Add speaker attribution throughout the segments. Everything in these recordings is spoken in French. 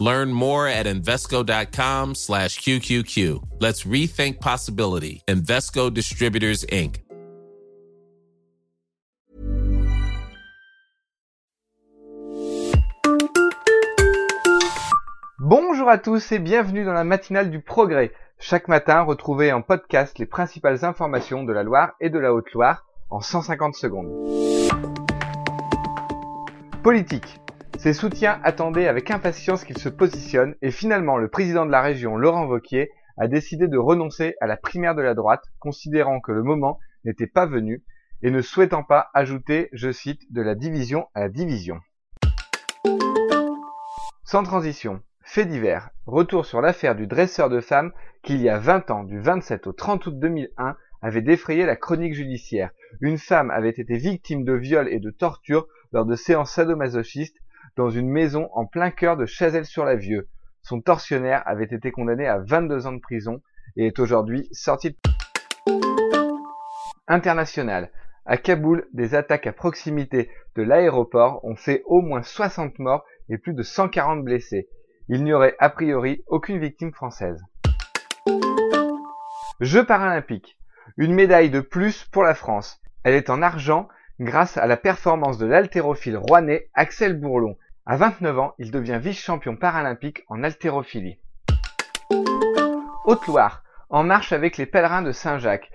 Speaker 1: Learn more at Invesco.com slash QQQ. Let's rethink possibility. Invesco Distributors, Inc.
Speaker 2: Bonjour à tous et bienvenue dans la matinale du progrès. Chaque matin, retrouvez en podcast les principales informations de la Loire et de la Haute-Loire en 150 secondes. Politique. Ses soutiens attendaient avec impatience qu'il se positionne et finalement le président de la région, Laurent Vauquier, a décidé de renoncer à la primaire de la droite, considérant que le moment n'était pas venu et ne souhaitant pas ajouter, je cite, de la division à la division. Sans transition. Fait divers. Retour sur l'affaire du dresseur de femmes qui, il y a 20 ans, du 27 au 30 août 2001, avait défrayé la chronique judiciaire. Une femme avait été victime de viol et de torture lors de séances sadomasochistes dans une maison en plein cœur de Chazelles-sur-la-Vieux. Son tortionnaire avait été condamné à 22 ans de prison et est aujourd'hui sorti de... International. À Kaboul, des attaques à proximité de l'aéroport ont fait au moins 60 morts et plus de 140 blessés. Il n'y aurait a priori aucune victime française. Jeux paralympiques. Une médaille de plus pour la France. Elle est en argent grâce à la performance de l'haltérophile rouennais Axel Bourlon. À 29 ans, il devient vice-champion paralympique en haltérophilie. Haute-Loire, en marche avec les pèlerins de Saint-Jacques.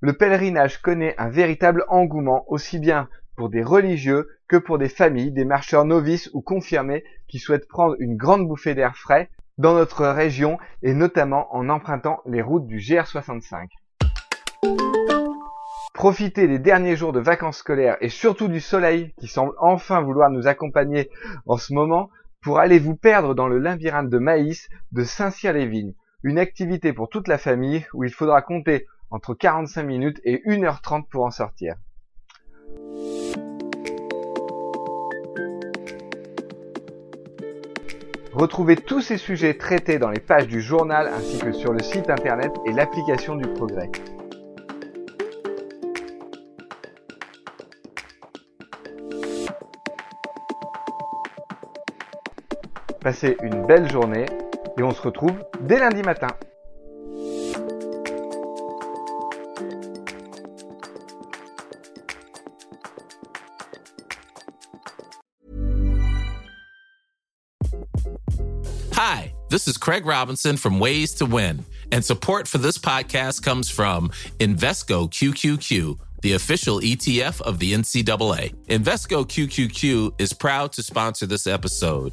Speaker 2: Le pèlerinage connaît un véritable engouement aussi bien pour des religieux que pour des familles, des marcheurs novices ou confirmés qui souhaitent prendre une grande bouffée d'air frais dans notre région et notamment en empruntant les routes du GR65. Profitez des derniers jours de vacances scolaires et surtout du soleil qui semble enfin vouloir nous accompagner en ce moment pour aller vous perdre dans le labyrinthe de maïs de Saint-Cyr-les-Vignes. Une activité pour toute la famille où il faudra compter entre 45 minutes et 1h30 pour en sortir. Retrouvez tous ces sujets traités dans les pages du journal ainsi que sur le site internet et l'application du progrès. Passez une belle journée et on se retrouve dès lundi matin.
Speaker 1: Hi, this is Craig Robinson from Ways to Win, and support for this podcast comes from Invesco QQQ the official ETF of the NCAA. Invesco QQQ is proud to sponsor this episode